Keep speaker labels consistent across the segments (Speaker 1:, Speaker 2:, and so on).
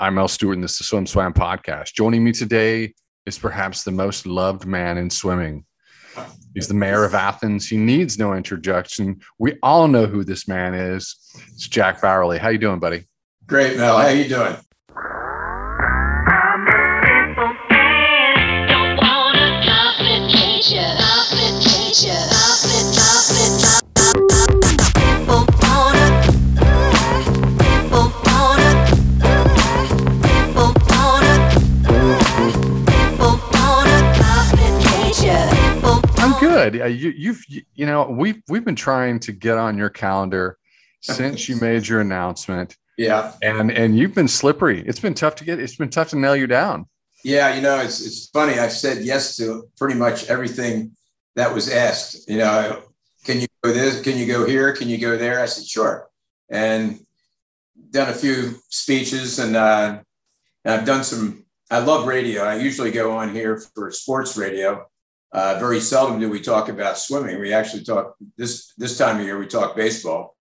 Speaker 1: I'm Mel Stewart, and this is the SwimSwam podcast. Joining me today is perhaps the most loved man in swimming. He's the mayor of Athens. He needs no introduction. We all know who this man is. It's Jack Bauerle. How you doing, buddy?
Speaker 2: Great, Mel. How you doing?
Speaker 1: Good. You, you've you know we've we've been trying to get on your calendar since you made your announcement.
Speaker 2: Yeah,
Speaker 1: and and you've been slippery. It's been tough to get. It's been tough to nail you down.
Speaker 2: Yeah, you know, it's it's funny. I've said yes to pretty much everything that was asked. You know, can you go this? Can you go here? Can you go there? I said sure, and done a few speeches, and, uh, and I've done some. I love radio. I usually go on here for sports radio uh, very seldom do we talk about swimming. We actually talk this this time of year. We talk baseball,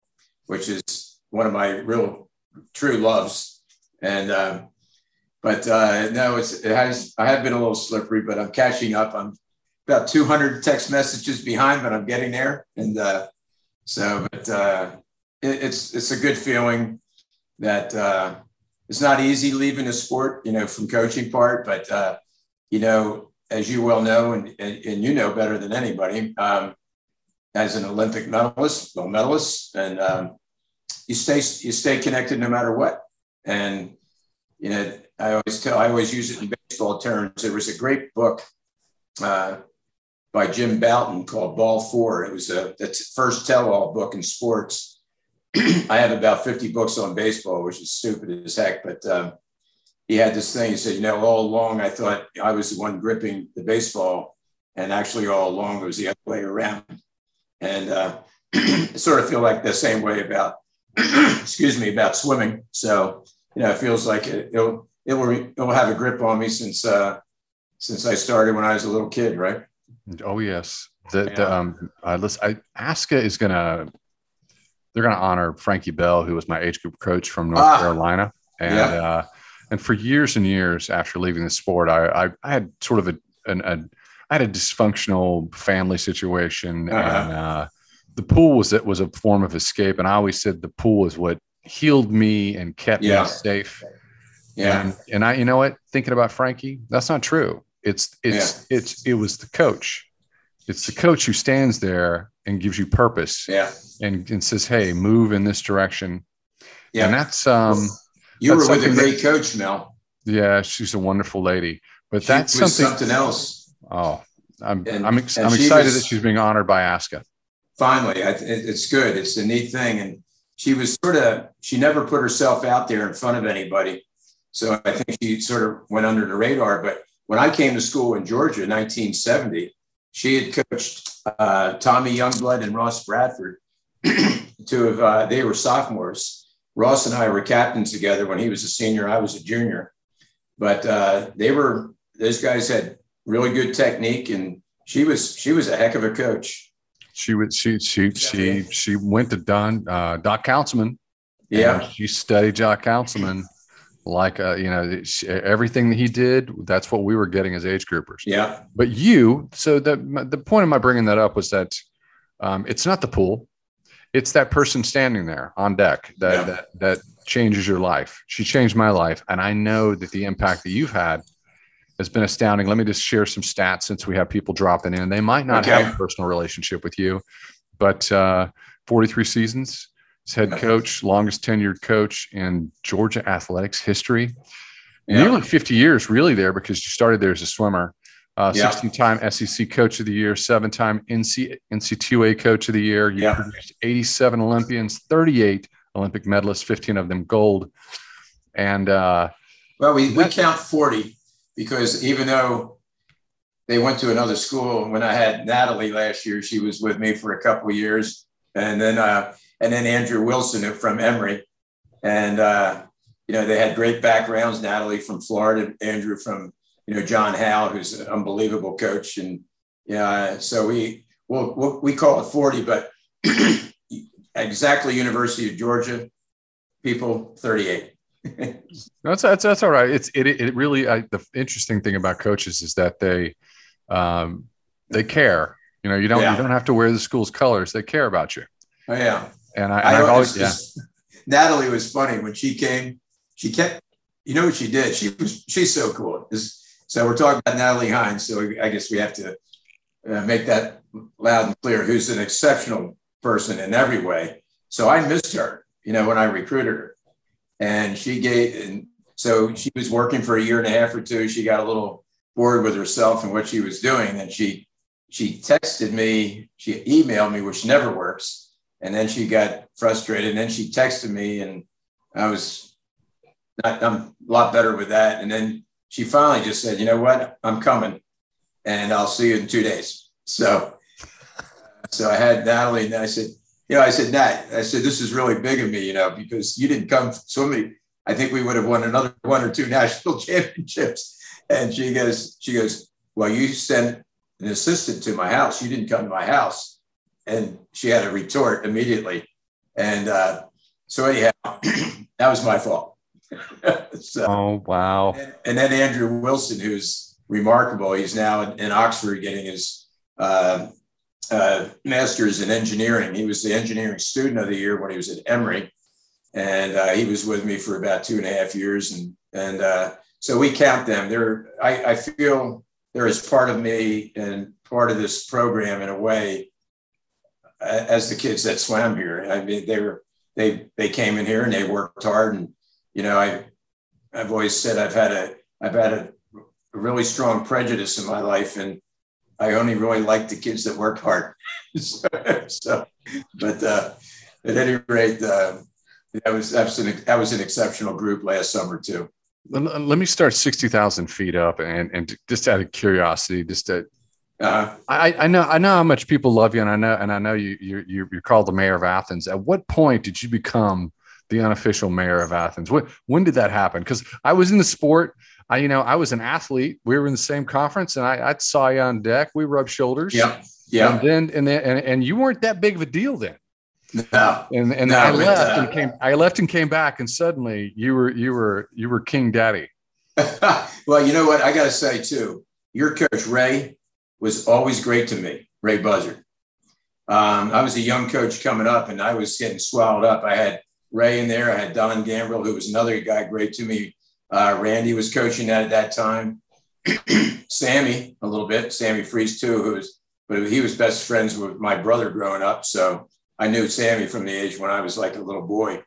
Speaker 2: which is one of my real true loves. And uh, but uh, no, it's it has. I have been a little slippery, but I'm catching up. I'm about 200 text messages behind, but I'm getting there. And uh, so, but uh, it, it's it's a good feeling that uh, it's not easy leaving the sport, you know, from coaching part, but you know as you well know, and, and, you know better than anybody, um, as an Olympic medalist, gold medalist, and um, you stay you stay connected no matter what. And you know, I always tell, I always use it in baseball terms. There was a great book uh, by Jim Bouton called Ball Four. It was a the first tell-all book in sports. I have about 50 books on baseball, which is stupid as heck, but um, he had this thing. He said, you know, all along I thought I was the one gripping the baseball, and actually all along it was the other way around. And uh, sort of feel like the same way about, excuse me, about swimming. So you know, it feels like it, will it will it will have a grip on me since uh, since I started when I was a little kid, right?
Speaker 1: Oh yes, the, yeah. the um, uh, listen, I, ASCA is gonna they're gonna honor Frankie Bell, who was my age group coach from North ah, Carolina, and. Yeah. Uh, and for years and years after leaving the sport, I, I, I had sort of a, an, a, I had a dysfunctional family situation, uh-huh. and uh, the pool was it was a form of escape. And I always said the pool is what healed me and kept yeah. me safe.
Speaker 2: Yeah.
Speaker 1: And, and, I, you know what? Thinking about Frankie, that's not true. It's it's yeah. it's it was the coach. It's the coach who stands there and gives you purpose.
Speaker 2: Yeah.
Speaker 1: And, and says, "Hey, move in this direction." Yeah. And that's um.
Speaker 2: You were with a great that, coach, Mel.
Speaker 1: Yeah, she's a wonderful lady. But
Speaker 2: she
Speaker 1: that's something,
Speaker 2: something else.
Speaker 1: Oh, I'm and, I'm, ex- I'm excited was, that she's being honored by ASCA.
Speaker 2: Finally, I, it's good. It's a neat thing, and she was sort of she never put herself out there in front of anybody, so I think she sort of went under the radar. But when I came to school in Georgia in 1970, she had coached uh, Tommy Youngblood and Ross Bradford. two of uh, they were sophomores Ross and I were captains together when he was a senior, I was a junior. But uh, they were those guys had really good technique, and she was she was a heck of a coach.
Speaker 1: She would she she she she went to Don uh, Doc Counsilman.
Speaker 2: Yeah,
Speaker 1: she studied Doc Counsilman like uh, you know everything that he did that's what we were getting as age groupers
Speaker 2: yeah
Speaker 1: but you so the the point of my bringing that up was that um, it's not the pool it's that person standing there on deck that, yeah. that that changes your life. She changed my life, and I know that the impact that you've had has been astounding. Let me just share some stats since we have people dropping in. They might not okay. have a personal relationship with you, but uh, 43 seasons as head coach, longest tenured coach in Georgia athletics history. Yeah. Nearly 50 years, really, there because you started there as a swimmer uh, 16 time SEC Coach of the Year, seven time NC, NC2A Coach of the Year. You yeah. produced 87 Olympians, 38 Olympic medalists, 15 of them gold. And uh,
Speaker 2: well, we, we count 40 because even though they went to another school, when I had Natalie last year, she was with me for a couple of years. And then, uh, and then Andrew Wilson from Emory. And, uh, you know, they had great backgrounds. Natalie from Florida, Andrew from you know, John Howe, who's an unbelievable coach. And yeah, so we, well, we call it 40, but exactly University of Georgia people 38.
Speaker 1: that's, that's that's all right. It's it it really I, the interesting thing about coaches is that they um, they care. You know, you don't yeah. you don't have to wear the school's colors. They care about you.
Speaker 2: Oh yeah.
Speaker 1: And I, and I always, yeah.
Speaker 2: Natalie was funny when she came. She kept, you know what she did? She was she's so cool. So we're talking about Natalie Hinds. So I guess we have to uh, make that loud and clear. Who's an exceptional person in every way. So I missed her, you know, when I recruited her, and she gave. And so she was working for a year and a half or two. She got a little bored with herself and what she was doing, and she she texted me. She emailed me, which never works. And then she got frustrated. And then she texted me, and I was not, I'm a lot better with that. And then she finally just said, you know what, I'm coming and I'll see you in two days. So, so I had Natalie and I said, you know, I said, Nat, I said, this is really big of me, you know, because you didn't come swimming. I think we would have won another one or two national championships. And she goes, she goes, well, you sent an assistant to my house. You didn't come to my house. And she had a retort immediately. And uh, so anyhow, that was my fault.
Speaker 1: so, oh wow!
Speaker 2: And, and, then Andrew Wilson, who's remarkable. He's now in, in Oxford getting his uh, uh, master's in engineering. He was the engineering student of the year when he was at Emory, and uh, he was with me for about two and a half years. And and uh, so we count them. They're I, I feel they're as part of me and part of this program in a way as the kids that swam here. I mean, they were they they came in here and they worked hard and you know, I, I've always said I've had a, I've had a, a really strong prejudice in my life, and I only really like the kids that work hard. so, so, but uh, at any rate, uh, that was that's an, that was an exceptional group last summer too.
Speaker 1: Let me start sixty thousand feet up, and and just out of curiosity, just to, uh, I, I know I know how much people love you, and I know and I know you you you're called the mayor of Athens. At what point did you become the unofficial mayor of Athens. When, when did that happen? Because I was in the sport. I, you know, I was an athlete. We were in the same conference, and I, I saw you on deck. We rubbed shoulders.
Speaker 2: Yeah, yeah.
Speaker 1: And then, and then, and, and you weren't that big of a deal then.
Speaker 2: No.
Speaker 1: And and no, I left uh, and came. I left and came back, and suddenly you were you were you were King Daddy.
Speaker 2: well, you know what I got to say too. Your coach Ray was always great to me. Ray Bussard. Um, I was a young coach coming up, and I was getting swallowed up. I had Ray in there. I had Don Gambril, who was another guy great to me. Uh, Randy was coaching that at that time. Sammy, a little bit. Sammy Freas too, who was, but he was best friends with my brother growing up. So I knew Sammy from the age when I was like a little boy.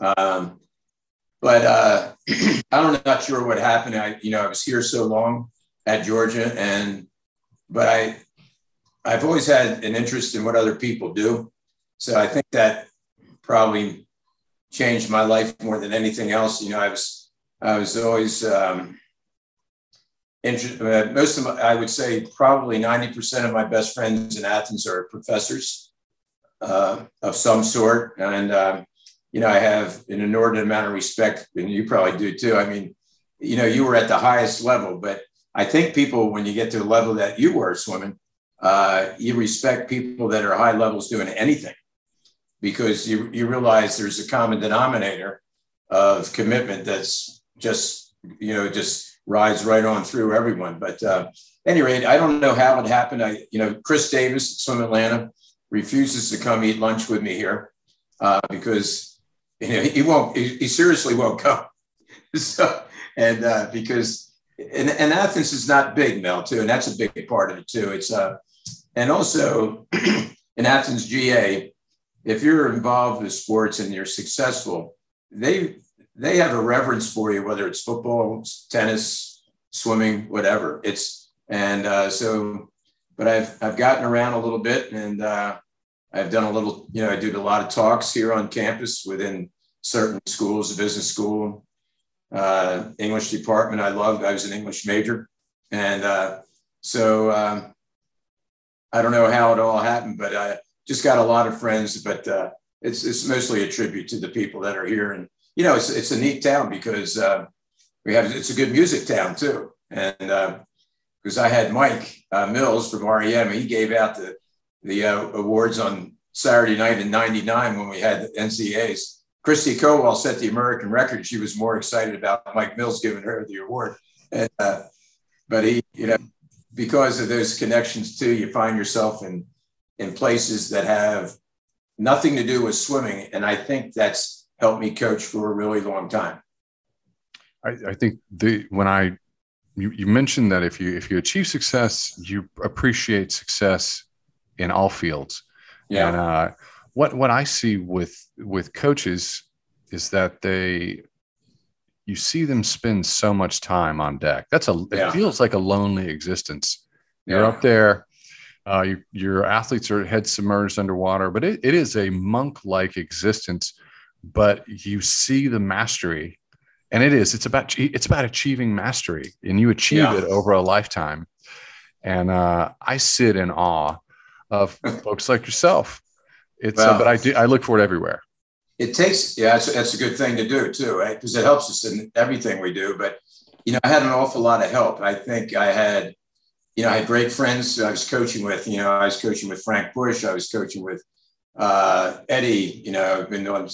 Speaker 2: Um, but uh, I'm not sure what happened. I, you know, I was here so long at Georgia, and but I, I've always had an interest in what other people do. So I think that probably changed my life more than anything else. You know, I was I was always um, interested. Uh, most of my, I would say probably ninety percent of my best friends in Athens are professors uh, of some sort, and um, you know I have an inordinate amount of respect, and you probably do too. I mean, you know, you were at the highest level, but I think people when you get to the level that you were swimming, uh, you respect people that are high levels doing anything because you, you realize there's a common denominator of commitment that's just, you know, just rides right on through everyone. But uh, any rate, I don't know how it happened. I, you know, Chris Davis at Swim Atlanta refuses to come eat lunch with me here uh, because you know, he won't, he, he seriously won't come. so, and uh, because, and, and Athens is not big, Mel, too. And that's a big part of it, too. It's, uh, and also in Athens, GA, if you're involved with sports and you're successful, they they have a reverence for you, whether it's football, tennis, swimming, whatever. It's and uh, so, but I've I've gotten around a little bit, and uh, I've done a little. You know, I do a lot of talks here on campus within certain schools, business school, uh, English department. I loved. I was an English major, and uh, so um, I don't know how it all happened, but I just got a lot of friends, but uh, it's it's mostly a tribute to the people that are here. And you know, it's it's a neat town because uh, we have it's a good music town too. And because uh, I had Mike uh, Mills from REM, he gave out the the uh, awards on Saturday night in '99 when we had the NCAA's. Kristy Kowal set the American record. She was more excited about Mike Mills giving her the award. And, uh, but he, you know, because of those connections too, you find yourself in in places that have nothing to do with swimming, and I think that's helped me coach for a really long time.
Speaker 1: I, I think the when I you, you mentioned that if you if you achieve success, you appreciate success in all fields. Yeah. And uh, what what I see with with coaches is that they you see them spend so much time on deck. That's a yeah. it feels like a lonely existence. You're yeah. up there, uh, you, your athletes are head submerged underwater, but it, it is a monk-like existence. But you see the mastery, and it is it's about it's about achieving mastery, and you achieve yeah. it over a lifetime. And uh, I sit in awe of folks like yourself it's uh, but I do I look for it everywhere.
Speaker 2: It takes yeah, that's, that's a good thing to do too, right? Because it helps us in everything we do. But you know, I had an awful lot of help. I think I had, you know, I had great friends I was coaching with. You know, I was coaching with Frank Busch. I was coaching with uh, Eddie. You know, I've been on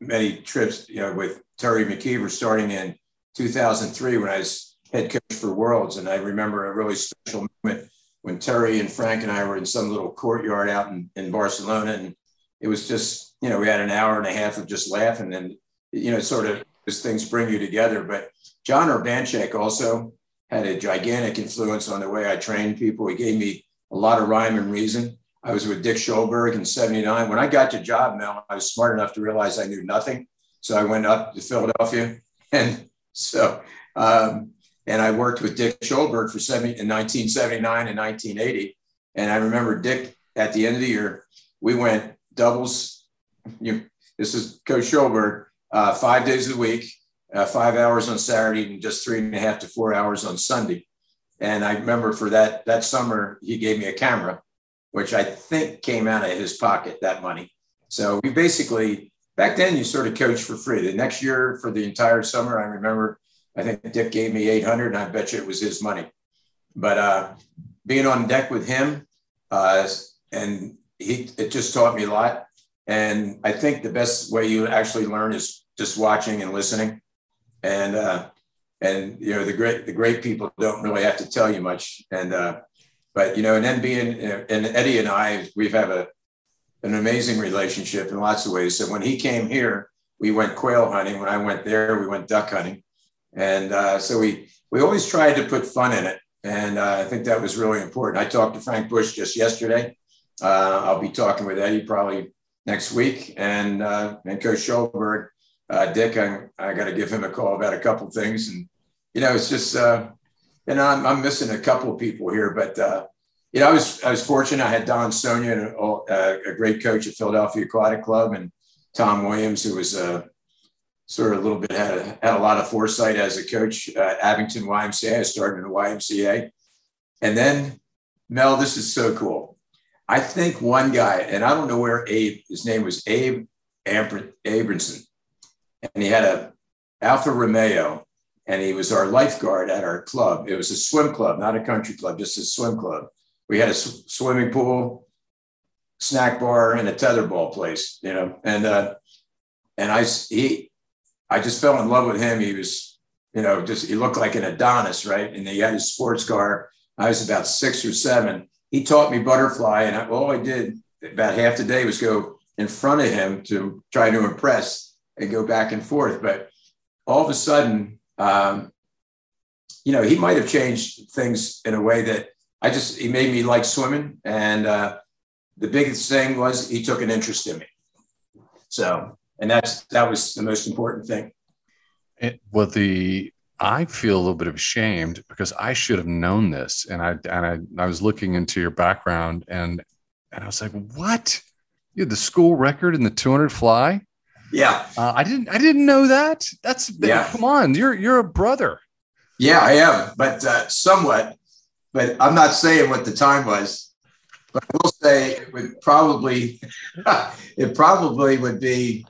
Speaker 2: many trips. You know, with Teri McKeever starting in 2003 when I was head coach for Worlds, and I remember a really special moment when Teri and Frank and I were in some little courtyard out in, in Barcelona. And it was just, you know, we had an hour and a half of just laughing and, you know, sort of as things bring you together. But Jon Urbanchek also had a gigantic influence on the way I trained people. He gave me a lot of rhyme and reason. I was with Dick Shoulberg in 79. When I got to job, Mel, I was smart enough to realize I knew nothing. So I went up to Philadelphia. And so um, and I worked with Dick Shoulberg for 70, in 1979 and 1980. And I remember Dick at the end of the year, we went doubles. You, this is Coach Shoulberg, uh, five days a week, uh, five hours on Saturday, and just three and a half to four hours on Sunday. And I remember for that that summer, he gave me a camera, which I think came out of his pocket that money. So we basically back then you sort of coached for free. The next year for the entire summer, I remember I think Dick gave me 800 and I bet you it was his money. But uh, being on deck with him, uh, and he, it just taught me a lot. And I think the best way you actually learn is just watching and listening. And, uh, and, you know, the great, the great people don't really have to tell you much. And, uh, but, you know, and then being, and Eddie and I, we've have a, an amazing relationship in lots of ways. So when he came here, we went quail hunting. When I went there, we went duck hunting. And uh, so we we always tried to put fun in it, and uh, I think that was really important. I talked to Frank Busch just yesterday. Uh, I'll be talking with Eddie probably next week, and uh, and Coach Shoulberg, uh, Dick. I, I got to give him a call about a couple things, and you know it's just uh, you know I'm, I'm missing a couple of people here, but uh, you know I was I was fortunate. I had Don Sonia, a, a great coach at Philadelphia Aquatic Club, and Tom Williams, who was a sort of a little bit had a, had a lot of foresight as a coach at Abington YMCA. I started in the YMCA. And then, Mel, this is so cool. I think one guy, and I don't know where Abe, his name was Abe Abramson, and he had a Alfa Romeo, and he was our lifeguard at our club. It was a swim club, not a country club, just a swim club. We had a sw- swimming pool, snack bar, and a tetherball place, you know. And uh, and I he I just fell in love with him. He was, you know, just he looked like an Adonis, right? And he had his sports car. I was about six or seven. He taught me butterfly, and I, all I did about half the day was go in front of him to try to impress and go back and forth. But all of a sudden, um, you know, he might have changed things in a way that I just he made me like swimming, and uh, the biggest thing was he took an interest in me. So and that's that was the most important thing.
Speaker 1: It, well, the I feel a little bit of ashamed because I should have known this, and I and I, I was looking into your background, and and I was like, what? You had the school record in the 200 fly.
Speaker 2: Yeah,
Speaker 1: uh, I didn't I didn't know that. That's yeah. Come on, you're you're a brother.
Speaker 2: Yeah, I am, but uh, somewhat. But I'm not saying what the time was. But I will say it would probably it probably would be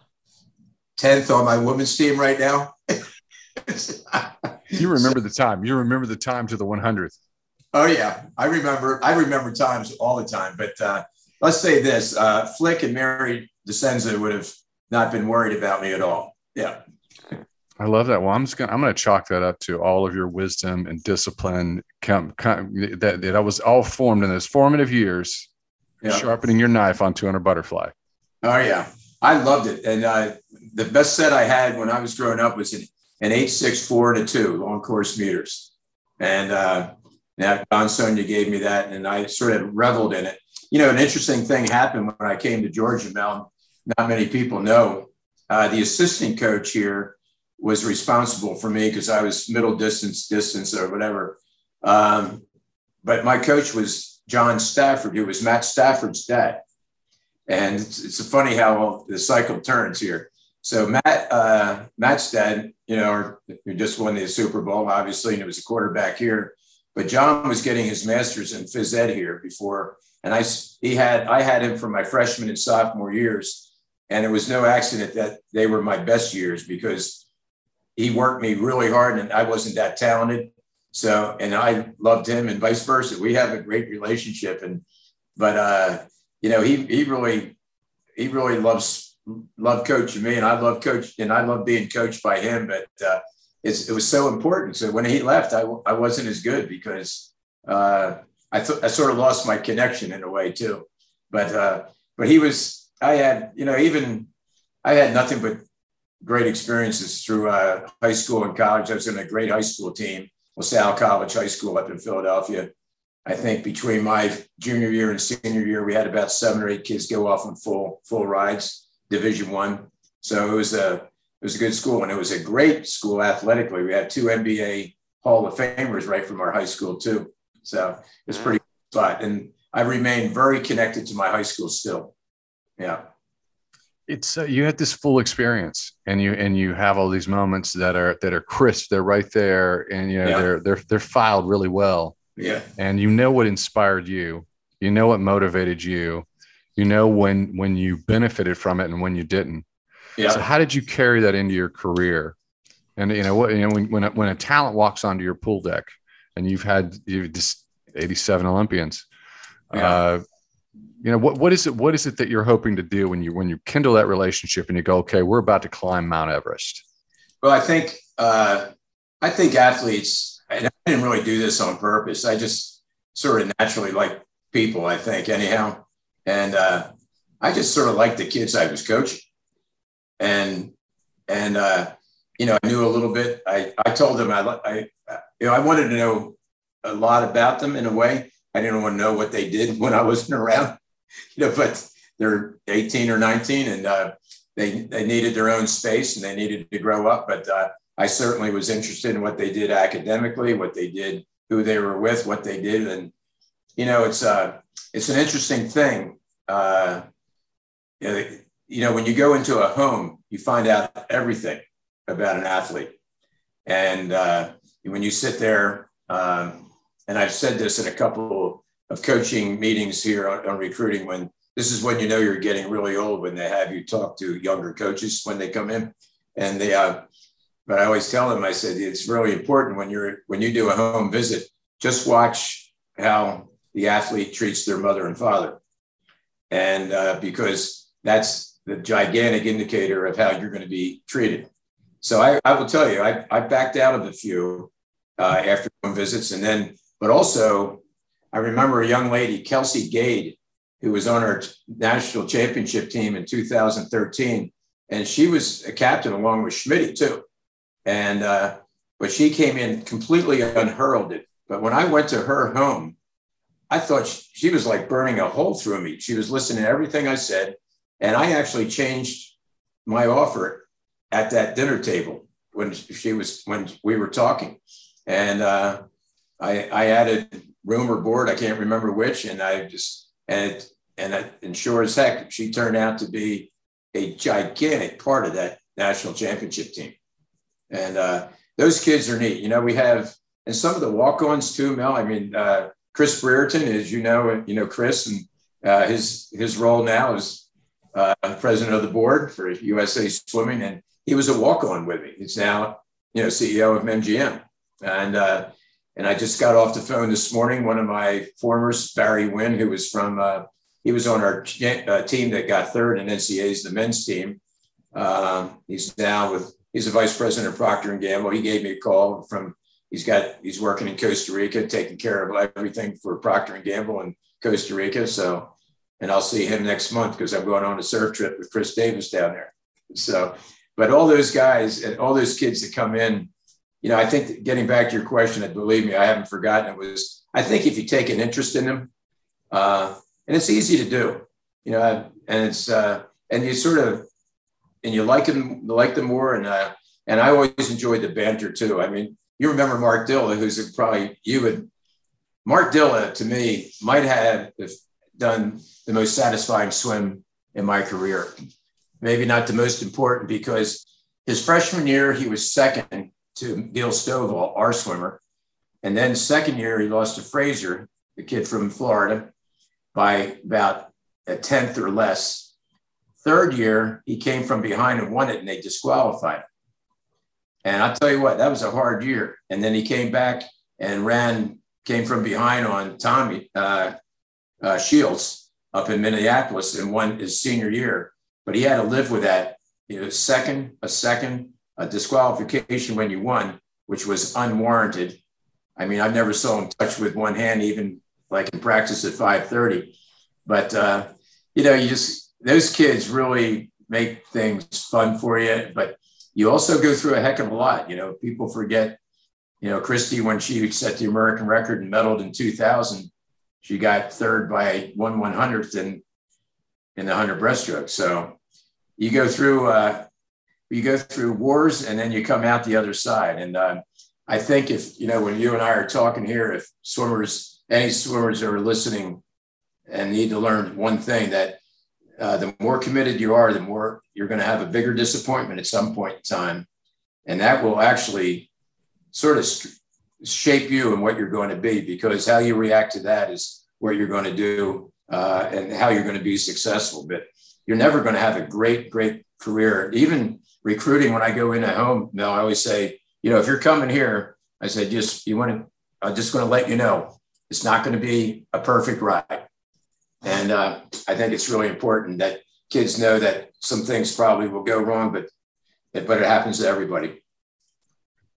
Speaker 2: 10th on my women's team right now.
Speaker 1: you remember the time. You remember the time to the 100th.
Speaker 2: Oh yeah, I remember. I remember times all the time. But uh, let's say this: uh, Flick and Mary DeScenza would have not been worried about me at all. Yeah.
Speaker 1: I love that. Well, I'm just gonna I'm gonna chalk that up to all of your wisdom and discipline. Come, come, that that was all formed in those formative years, yeah. sharpening your knife on 200 butterfly.
Speaker 2: Oh yeah, I loved it, and uh, the best set I had when I was growing up was an, an eight six four to two long course meters, and uh, now Don Sonia gave me that, and I sort of reveled in it. You know, an interesting thing happened when I came to Georgia. Mel, not many people know. Uh, the assistant coach here was responsible for me because I was middle distance, distance, or whatever. Um, but my coach was John Stafford, who was Matt Stafford's dad. And it's, it's funny how the cycle turns here. So Matt, uh, Matt's dad, you know, who just won the Super Bowl, obviously, and it was a quarterback here. But John was getting his master's in phys ed here before, and I he had I had him for my freshman and sophomore years, and it was no accident that they were my best years because he worked me really hard and I wasn't that talented. So, and I loved him and vice versa. We have a great relationship. And, but, uh, you know, he, he really, he really loves, loved coaching me and I love coach and I love being coached by him. But, uh, it's, it was so important. So when he left, I, I wasn't as good because, uh, I thought I sort of lost my connection in a way too. But, uh, but he was, I had, you know, even I had nothing but great experiences through uh, high school and college. I was in a great high school team, LaSalle College High School up in Philadelphia. I think between my junior year and senior year, we had about seven or eight kids go off on full full rides, Division One. So it was a it was a good school, and it was a great school athletically. We had two NBA Hall of Famers right from our high school too. So it's pretty spot, and I remain very connected to my high school still. Yeah.
Speaker 1: It's uh, you had this full experience and you and you have all these moments that are that are crisp they're right there and you know yeah. they're they're they're filed really well.
Speaker 2: Yeah.
Speaker 1: And you know what inspired you. You know what motivated you. You know when when you benefited from it and when you didn't. Yeah. So how did you carry that into your career? And you know what you know when when a, when a talent walks onto your pool deck and you've had you've just 87 olympians yeah. uh, you know what what is it what is it that you're hoping to do when you when you kindle that relationship and you go okay we're about to climb mount everest
Speaker 2: well i think uh, i think athletes and i didn't really do this on purpose i just sort of naturally like people i think anyhow. And uh, i just sort of liked the kids i was coaching. And and uh, you know i knew a little bit. I i told them i i you know i wanted to know a lot about them in a way. I didn't want to know what they did when i wasn't around you know, but they're 18 or 19 and uh, they, they needed their own space and they needed to grow up. But uh, I certainly was interested in what they did academically, what they did, who they were with, what they did. And, you know, it's, uh, it's an interesting thing. Uh, you know, when you go into a home, you find out everything about an athlete. And uh, when you sit there, um, and I've said this in a couple of coaching meetings here on, on, recruiting when this is when you know you're getting really old when they have you talk to younger coaches when they come in. And they uh, but i always tell them i said it's really important when you're when you do a home visit just watch how the athlete treats their mother and father. And uh, because that's the gigantic indicator of how you're going to be treated. So i, I will tell you I, I backed out of a few uh, after home visits and then but also I remember a young lady, Kelsey Gade, who was on our national championship team in 2013, and she was a captain along with Schmitt too. And uh, but she came in completely unheralded. But when I went to her home, I thought she, she was like burning a hole through me. She was listening to everything I said, and I actually changed my offer at that dinner table when she was when we were talking, and uh, I, I added room or board, I can't remember which, and I just and and I, and sure as heck, she turned out to be a gigantic part of that national championship team. And uh, those kids are neat. You know, we have and some of the walk-ons too, Mel. I mean, uh, Chris Brearton, as you know, you know Chris, and uh, his his role now is uh, president of the board for USA Swimming, and he was a walk-on with me. He's now you know CEO of MGM, and uh, and I just got off the phone this morning. One of my formers, Barry Wynn, who was from, uh, he was on our uh, team that got third in NCAA's, the men's team. Um, he's now with he's a vice president of Procter and Gamble. He gave me a call from he's got he's working in Costa Rica, taking care of everything for Procter and Gamble in Costa Rica. So, and I'll see him next month because I'm going on a surf trip with Chris Davis down there. So, but all those guys and all those kids that come in, you know, I think getting back to your question, and believe me, I haven't forgotten it was. I think if you take an interest in them, uh, and it's easy to do, you know, and it's uh, and you sort of and you like them like them more, and uh, and I always enjoyed the banter too. I mean, you remember Mark Dilla, who's probably you would. Mark Dilla to me might have done the most satisfying swim in my career. Maybe not the most important because his freshman year he was second to Gil Stovall, our swimmer, and then second year he lost to Fraser, the kid from Florida, by about a tenth or less. Third year he came from behind and won it, and they disqualified him. And I'll tell you what, that was a hard year. And then he came back and ran, came from behind on Tommy uh, uh, Shields up in Minneapolis and won his senior year. But he had to live with that. You know, second, a second, a disqualification when you won, which was unwarranted. I mean, I've never saw him touch with one hand, even like in practice at 5:30. But uh, you know, you just those kids really make things fun for you. But you also go through a heck of a lot. You know, people forget, you know, Christy, when she set the American record and medaled in 2000, she got third by one one hundredth in, in the 100 breaststroke. So you go through, uh, you go through wars and then you come out the other side. And uh, I think if, you know, when you and I are talking here, if swimmers, any swimmers are listening and need to learn one thing that uh, the more committed you are, the more you're going to have a bigger disappointment at some point in time. And that will actually sort of shape you and what you're going to be because how you react to that is what you're going to do uh, and how you're going to be successful. But you're never going to have a great, great career. Even recruiting, when I go into home, Mel, I always say, you know, if you're coming here, I said, just you want to, I'm just going to let you know it's not going to be a perfect ride. And uh, I think it's really important that kids know that some things probably will go wrong, but but it happens to everybody.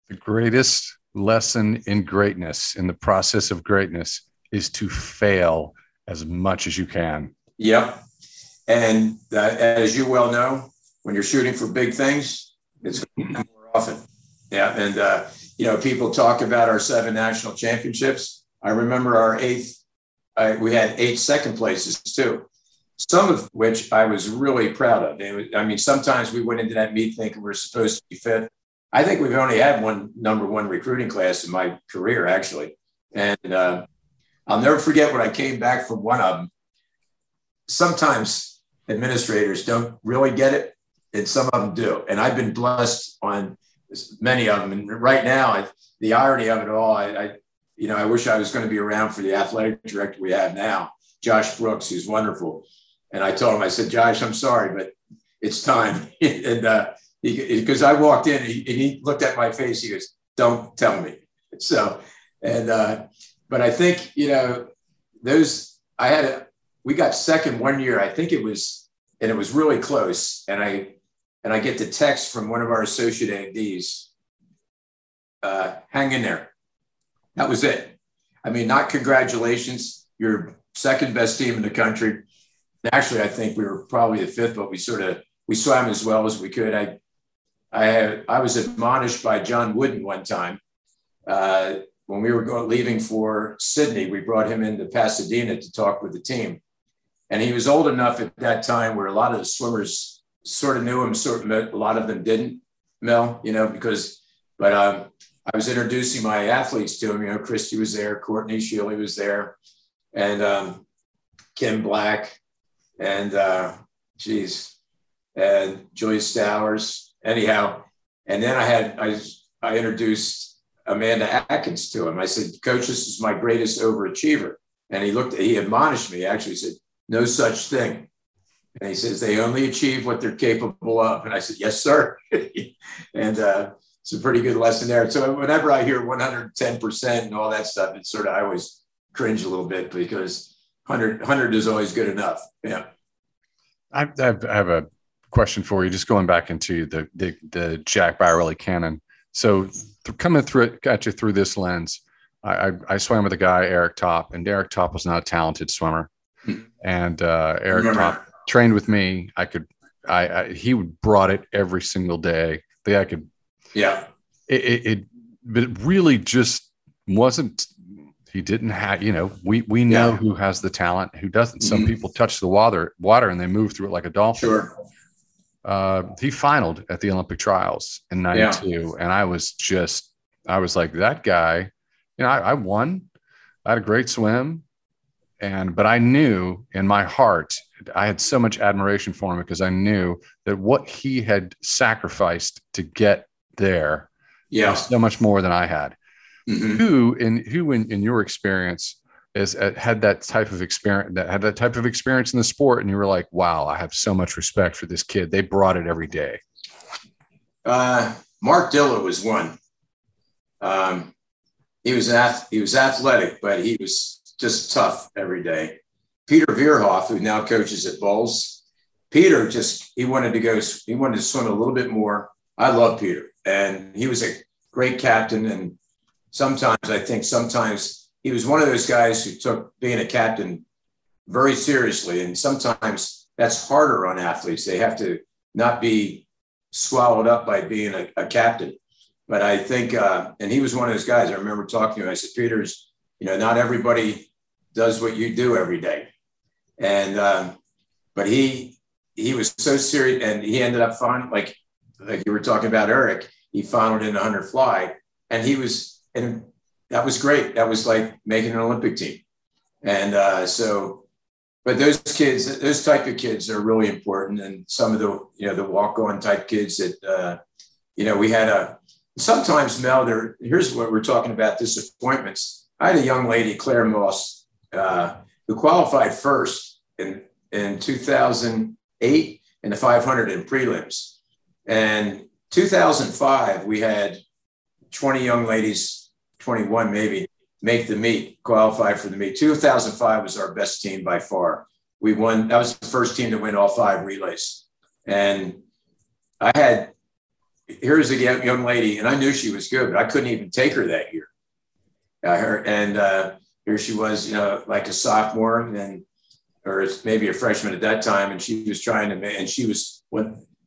Speaker 1: The greatest lesson in greatness, in the process of greatness, is to fail as much as you can.
Speaker 2: Yep. And uh, as you well know, when you're shooting for big things, it's more often. Yeah. And, uh, you know, people talk about our seven national championships. I remember our eighth we had eight second places too, some of which I was really proud of. Was, I mean, sometimes we went into that meet thinking we're supposed to be fifth. I think we've only had one number one recruiting class in my career, actually. And uh, I'll never forget when I came back from one of them. Sometimes administrators don't really get it, and some of them do. And I've been blessed on many of them. And right now, I, the irony of it all, I, I you know, I wish I was going to be around for the athletic director we have now, Josh Brooks, who's wonderful. And I told him, I said, Josh, I'm sorry, but it's time. and uh, because I walked in and he, and he, looked at my face, he goes, don't tell me. So, and, uh, but I think, you know, those, I had a, we got second one year. I think it was, and it was really close. And I, and I get the text from one of our associate ADs, uh, hang in there that was it. I mean, not congratulations. You're second best team in the country. Actually, I think we were probably the fifth, but we sort of we swam as well as we could. I I had, I was admonished by John Wooden one time uh, when we were going leaving for Sydney. We brought him into Pasadena to talk with the team, and he was old enough at that time where a lot of the swimmers sort of knew him, sort of a lot of them didn't. Mel, you know, because but um, I was introducing my athletes to him. You know, Christy was there, Courtney Shealy was there, and um, Kim Black, and uh, geez, and Joyce Stowers. Anyhow, and then I had I I introduced Amanda Atkins to him. I said, Coach, this is my greatest overachiever. And he looked, he admonished me, actually said, no such thing. And he says, they only achieve what they're capable of. And I said, yes, sir. and uh, it's a pretty good lesson there. So whenever I hear 110% and all that stuff, it's sort of, I always cringe a little bit because 100, 100 is always good enough. Yeah.
Speaker 1: I, I have a question for you, just going back into the the, the Jack Bauerle canon. So th- coming through it, got you through this lens. I, I, I swam with a guy, Eric Top, and Eric Top was not a talented swimmer. Hmm. And uh, Eric Top trained with me. I could, I, I, he would brought it every single day. The I could,
Speaker 2: yeah.
Speaker 1: It, it, it, but it really just wasn't. He didn't have, you know, we we know yeah. who has the talent, who doesn't. Some mm-hmm. people touch the water, water, and they move through it like a dolphin.
Speaker 2: Sure.
Speaker 1: Uh, he finaled at the Olympic trials in 92. Yeah. And I was just, I was like, that guy, you know, I, I, won. I had a great swim. And, but I knew in my heart, I had so much admiration for him because I knew that what he had sacrificed to get there
Speaker 2: yeah.
Speaker 1: was so much more than I had. Mm-hmm. Who, in who, in, in your experience, is uh, had that type of experience that had that type of experience in the sport and you were like wow i have so much respect for this kid they brought it every day
Speaker 2: uh, mark diller was one um, he was ath- he was athletic but he was just tough every day peter veerhoff who now coaches at Bolles peter just he wanted to go he wanted to swim a little bit more i love peter and he was a great captain and sometimes i think sometimes he was one of those guys who took being a captain very seriously. And sometimes that's harder on athletes. They have to not be swallowed up by being a, a captain. But I think, uh, and he was one of those guys. I remember talking to him. I said, Peters, you know, not everybody does what you do every day. And, um, but he, he was so serious and he ended up finding, like, like you were talking about Eric, he it in 100 fly and he was, and that was great. That was like making an Olympic team. And uh, so, but those kids, those type of kids are really important. And some of the, you know, the walk on type kids that, uh, you know, we had a, sometimes Mel, there, here's what we're talking about disappointments. I had a young lady, Claire Moss, uh, who qualified first in, in 2008 in the 500 in prelims. And 2005, we had 20 young ladies 21 maybe, make the meet, qualify for the meet. 2005 was our best team by far. We won, that was the first team to win all five relays. And I had, here's a young lady, and I knew she was good, but I couldn't even take her that year. I heard, and uh, here she was, you know, like a sophomore and or maybe a freshman at that time, and she was trying to, and she was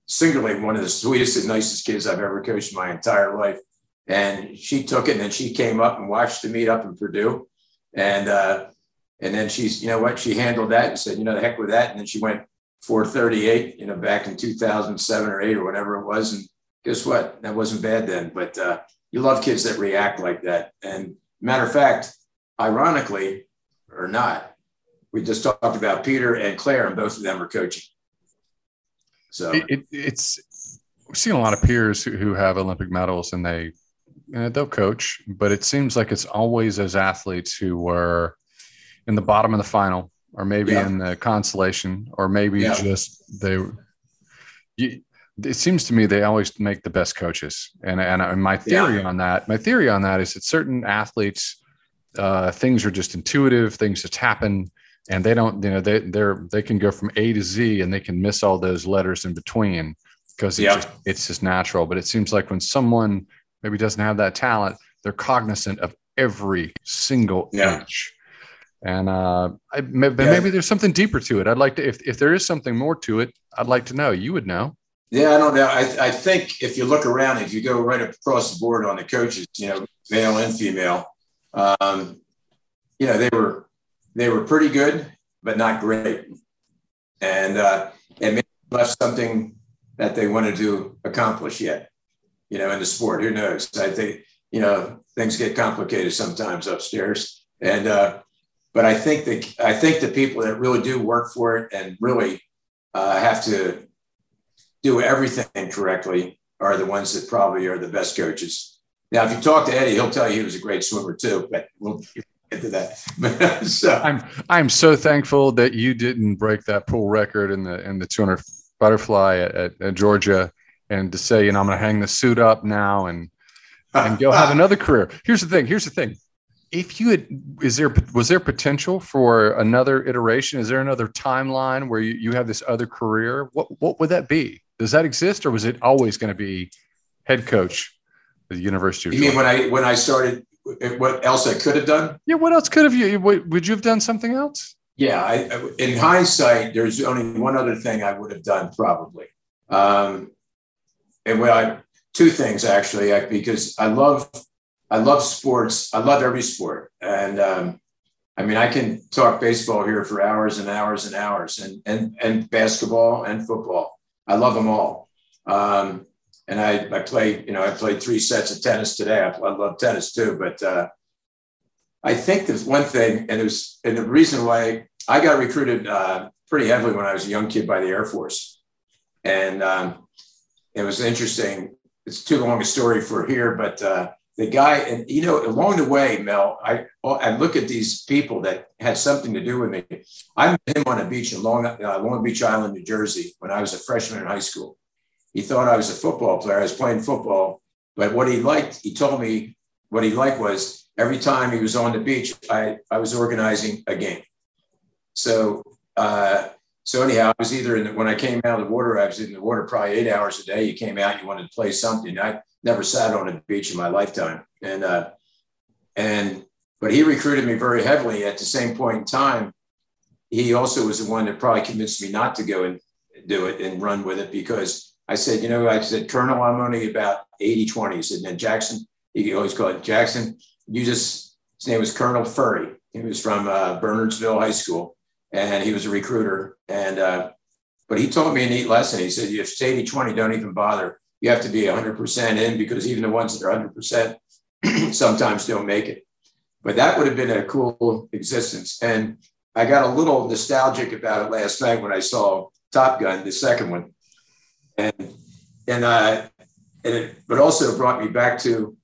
Speaker 2: singularly one of the sweetest and nicest kids I've ever coached in my entire life and she took it and then she came up and watched the meet up in Purdue. And uh, and then she's, you know what, she handled that and said, you know, the heck with that. And then she went 438, you know, back in 2007 or eight or whatever it was. And guess what? That wasn't bad then. But uh, you love kids that react like that. And matter of fact, ironically or not, we just talked about Peter and Claire, and both of them are coaching. So
Speaker 1: it, it, it's we've seen a lot of peers who, who have Olympic medals and they they'll coach, but it seems like it's always those athletes who were in the bottom of the final, or maybe yeah. in the consolation, or maybe yeah. just they. You, it seems to me they always make the best coaches, and and, my theory yeah. on that, my theory on that is that certain athletes, uh, things are just intuitive, things just happen, and they don't, you know, they they're they can go from A to Z, and they can miss all those letters in between because it just, it's just natural. But it seems like when someone maybe doesn't have that talent, they're cognizant of every single yeah. inch. And uh, I, maybe, yeah. maybe there's something deeper to it. I'd like to, if, if there is something more to it, I'd like to know. You would know.
Speaker 2: Yeah, I don't know. I, I think if you look around, if you go right across the board on the coaches, you know, male and female, um, you know, they were they were pretty good, but not great, and uh, and maybe left something that they wanted to accomplish yet you know, in the sport. Who knows? I think, you know, things get complicated sometimes upstairs. And, uh, but I think that I think the people that really do work for it and really uh, have to do everything correctly are the ones that probably are the best coaches. Now, if you talk to Eddie, he'll tell you he was a great swimmer too, but we'll get to that.
Speaker 1: so I'm I'm so thankful that you didn't break that pool record in the in the 200 butterfly at, at, at Georgia and to say, you know, I'm going to hang the suit up now and and go have another career. Here's the thing. Here's the thing. if you had, is there was there potential for another iteration? Is there another timeline where you, you have this other career? What what would that be? Does that exist, or was it always going to be head coach at the University?
Speaker 2: Of you Georgia? mean when I when I started? What else I could have done?
Speaker 1: Yeah, what else could have you? Would you have done something else?
Speaker 2: Yeah, I, in hindsight, there's only one other thing I would have done probably, um, and I two things actually, because I love I love sports. I love every sport, and um, I mean, I can talk baseball here for hours and hours and hours, and and and basketball and football. I love them all. Um, and I I play, you know, I played three sets of tennis today. I, I love tennis too, but uh, I think there's one thing, and was, and the reason why I got recruited uh, pretty heavily when I was a young kid by the Air Force, and um, it was interesting. It's too long a story for here, but uh, the guy, and you know, along the way, Mel, I I look at these people that had something to do with me. I met him on a beach in Long, uh, Long Beach Island, New Jersey, when I was a freshman in high school. He thought I was a football player. I was playing football, but what he liked, he told me what he liked was every time he was on the beach, I, I was organizing a game. So, uh, so anyhow, I was either in the, when I came out of the water, I was in the water probably eight hours a day. You came out, you wanted to play something. I never sat on a beach in my lifetime. And, uh, and, but he recruited me very heavily at the same point in time. He also was the one that probably convinced me not to go and do it and run with it because I said, you know, I said, Colonel, I'm only about 80 20. He said, then Jackson, he always called Jackson. You just, his name was Colonel Furry. He was from uh, Bernardsville High School and he was a recruiter. And, uh, but he taught me a neat lesson. He said, if it's 80 20, don't even bother you have to be 100% in because even the ones that are 100% sometimes don't make it. But that would have been a cool existence. And I got a little nostalgic about it last night when I saw Top Gun, the second one. And, and, uh, and it, but also brought me back to,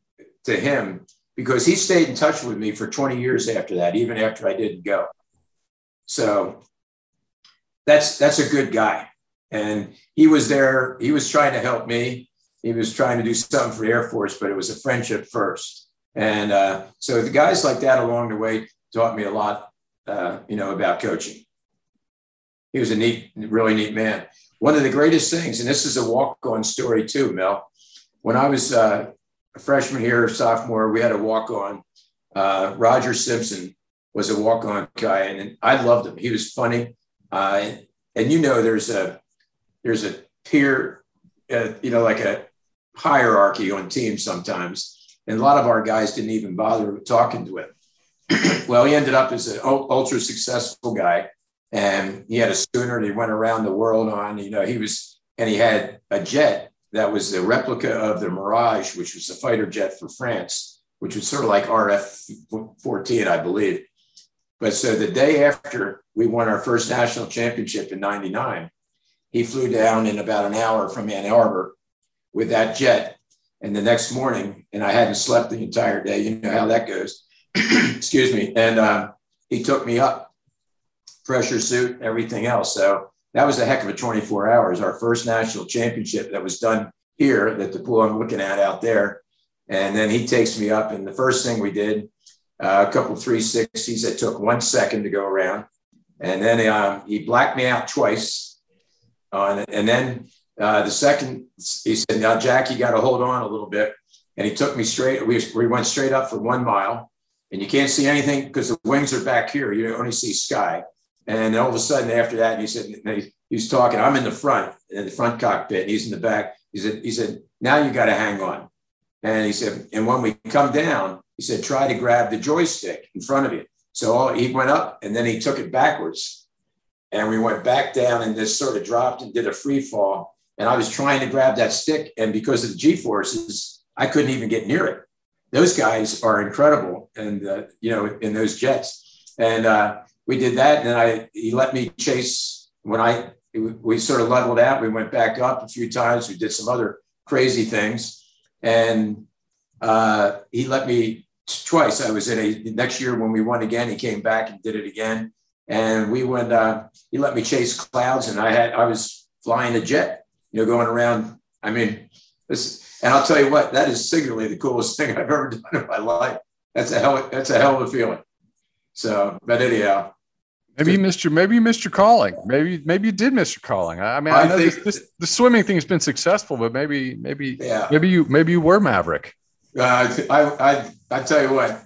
Speaker 2: to him because he stayed in touch with me for 20 years after that, even after I didn't go. So that's, that's a good guy. And he was there. He was trying to help me. He was trying to do something for the Air Force, but it was a friendship first. And uh, so the guys like that along the way taught me a lot, uh, you know, about coaching. He was a neat, really neat man. One of the greatest things, and this is a walk-on story too, Mel. When I was uh, a freshman here, sophomore, we had a walk-on. Uh, Roger Simpson was a walk-on guy, and I loved him. He was funny, uh, and you know, there's a there's a peer, uh, you know, like a hierarchy on teams sometimes. And a lot of our guys didn't even bother talking to him. well, he ended up as an ultra successful guy. And he had a schooner that he went around the world on. You know, he was, and he had a jet that was the replica of the Mirage, which was a fighter jet for France, which was sort of like RF 14, I believe. But so the day after we won our first national championship in 99, he flew down in about an hour from Ann Arbor with that jet. And the next morning, and I hadn't slept the entire day. You know how that goes. Excuse me. And uh, he took me up, pressure suit, everything else. So that was a heck of a 24 hours. Our first national championship that was done here, that the pool I'm looking at out there. And then he takes me up, and the first thing we did, uh, a couple 360s that took one second to go around. And then um, he blacked me out twice on. And then uh, the second, he said, "Now, Jack, you got to hold on a little bit." And he took me straight. We, we went straight up for one mile, and you can't see anything because the wings are back here. You only see sky. And all of a sudden, after that, he said, he, he's talking. I'm in the front, in the front cockpit, and he's in the back. He said, he said, now you got to hang on. And he said, and when we come down, he said, try to grab the joystick in front of you. So he went up, and then he took it backwards and we went back down and just sort of dropped and did a free fall. And I was trying to grab that stick, and because of the G forces, I couldn't even get near it. Those guys are incredible, and uh, you know, in those jets. And uh, we did that, and then I he let me chase when I we sort of leveled out. We went back up a few times. We did some other crazy things, and uh, he let me twice. I was in a next year when we won again. He came back and did it again and we went. Uh, he let me chase clouds, and I had I was flying a jet, you know, going around. I mean, this, and I'll tell you what, that is singularly the coolest thing I've ever done in my life. that's a hell that's a hell of a feeling. So, but anyhow,
Speaker 1: maybe you missed your maybe you missed your calling. Maybe maybe you did miss your calling. I mean, I, I know think, this, this, the swimming thing has been successful, but maybe maybe yeah. maybe you maybe you were Maverick.
Speaker 2: Uh, I I I tell you what,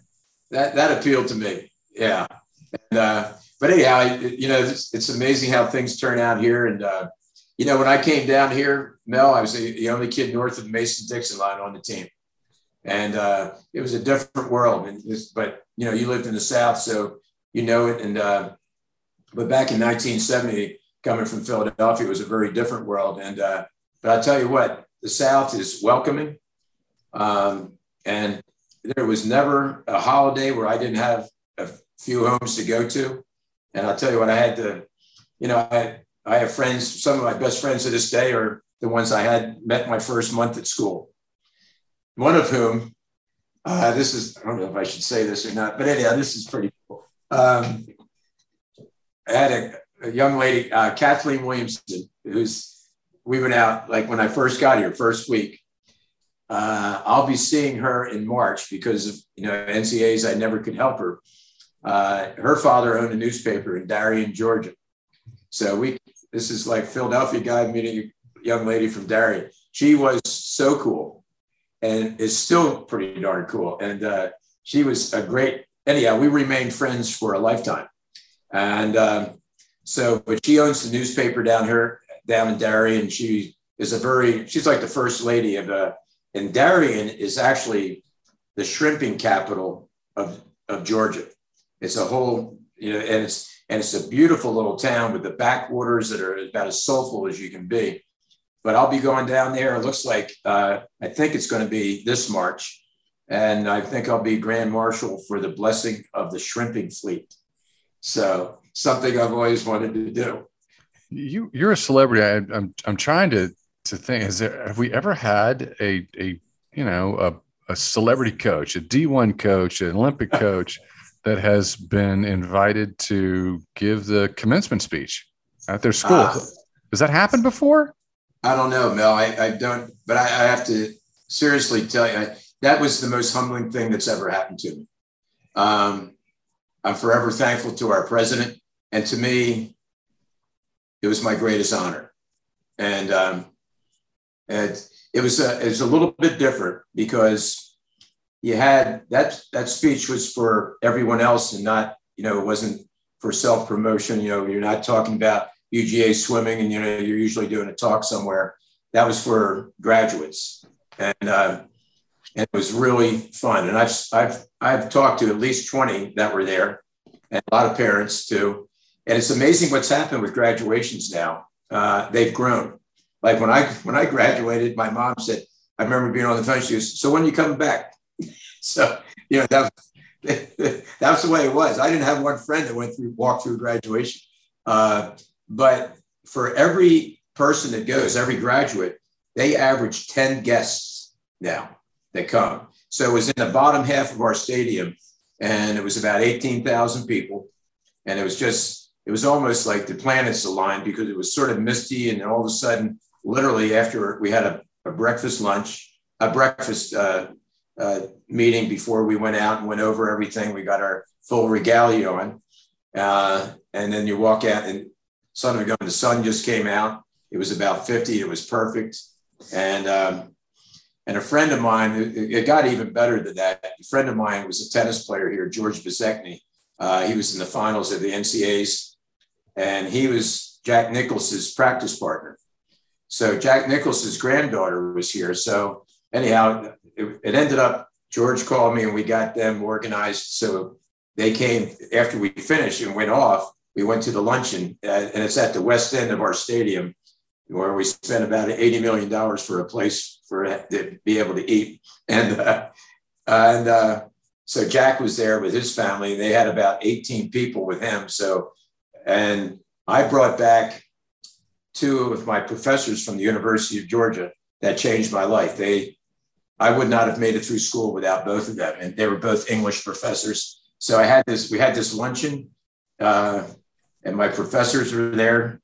Speaker 2: that that appealed to me. Yeah, and, uh, but anyhow, you know, it's, it's, amazing how things turn out here. And uh, you know, when I came down here, Mel, I was the, the only kid north of the Mason Dixon line on the team and uh, it was a different world. And but you know, you lived in the South, so you know it. And uh, but back in 1970, coming from Philadelphia, it was a very different world. And uh, but I tell you what, the South is welcoming, um, and there was never a holiday where I didn't have a few homes to go to. And I'll tell you what, I had to, you know, I, I have friends, some of my best friends to this day are the ones I had met my first month at school one of whom, uh, this is, I don't know if I should say this or not, but anyhow, this is pretty cool. Um, I had a, a young lady, uh, Kathleen Williamson, who's, we went out like when I first got here, first week. Uh, I'll be seeing her in March because of, you know, NCAAs, I never could help her. Uh, her father owned a newspaper in Darien, Georgia. So we, this is like Philadelphia guy meeting a young lady from Darien. She was so cool and is still pretty darn cool. And uh, she was a great, anyhow, we remained friends for a lifetime. And um, so, but she owns the newspaper down here, down in Darien. And she is a very, she's like the first lady of, uh, and Darien is actually the shrimping capital of, of Georgia. It's a whole, you know, and it's, and it's a beautiful little town with the backwaters that are about as soulful as you can be but I'll be going down there. It looks like uh, I think it's going to be this March, and I think I'll be Grand Marshal for the blessing of the shrimping fleet. So something I've always wanted to do.
Speaker 1: You you're a celebrity. I, I'm, I'm trying to to think. Is there have we ever had a a you know a, a celebrity coach, a D1 coach, an Olympic coach that has been invited to give the commencement speech at their school? Uh, Has that happened before?
Speaker 2: I don't know, Mel. I, I don't, but I, I, have to seriously tell you, I, that was the most humbling thing that's ever happened to me. Um, I'm forever thankful to our president. And to me, it was my greatest honor. And, um, and it was a, it was a little bit different because you had that that speech was for everyone else and not you know it wasn't for self promotion. You know, you're not talking about UGA swimming, and you know you're usually doing a talk somewhere. That was for graduates, and uh, and it was really fun. And I've I've I've talked to at least twenty that were there, and a lot of parents too. And it's amazing what's happened with graduations now. Uh, they've grown. Like when I when I graduated, my mom said, I remember being on the phone. She goes, "So when you coming back?" so you know that was, that's the way it was. I didn't have one friend that went through walked through graduation. Uh, but for every person that goes, every graduate, they average 10 guests now that come. So it was in the bottom half of our stadium and it was about 18,000 people. And it was just, it was almost like the planets aligned because it was sort of misty. And all of a sudden, literally after we had a, a breakfast lunch, a breakfast uh, uh, meeting before we went out and went over everything. We got our full regalia on. Uh, and then you walk out and Gun, the sun just came out. It was about 50. It was perfect. And, um, and a friend of mine, it got even better than that. A friend of mine was a tennis player here, George Bezecny. Uh, he was in the finals of the NCAAs, and he was Jack Nicklaus's practice partner. So Jack Nicklaus's granddaughter was here. So anyhow, it, it ended up. George called me, and we got them organized. So they came after we finished and went off we went to the luncheon, uh, and it's at the west end of our stadium, where we spent about eighty million dollars for a place for to be able to eat. And uh, and uh, so Jack was there with his family. They had about eighteen people with him. So, and I brought back two of my professors from the University of Georgia that changed my life. They, I would not have made it through school without both of them, and they were both English professors. So I had this. We had this luncheon. Uh, and my professors were there.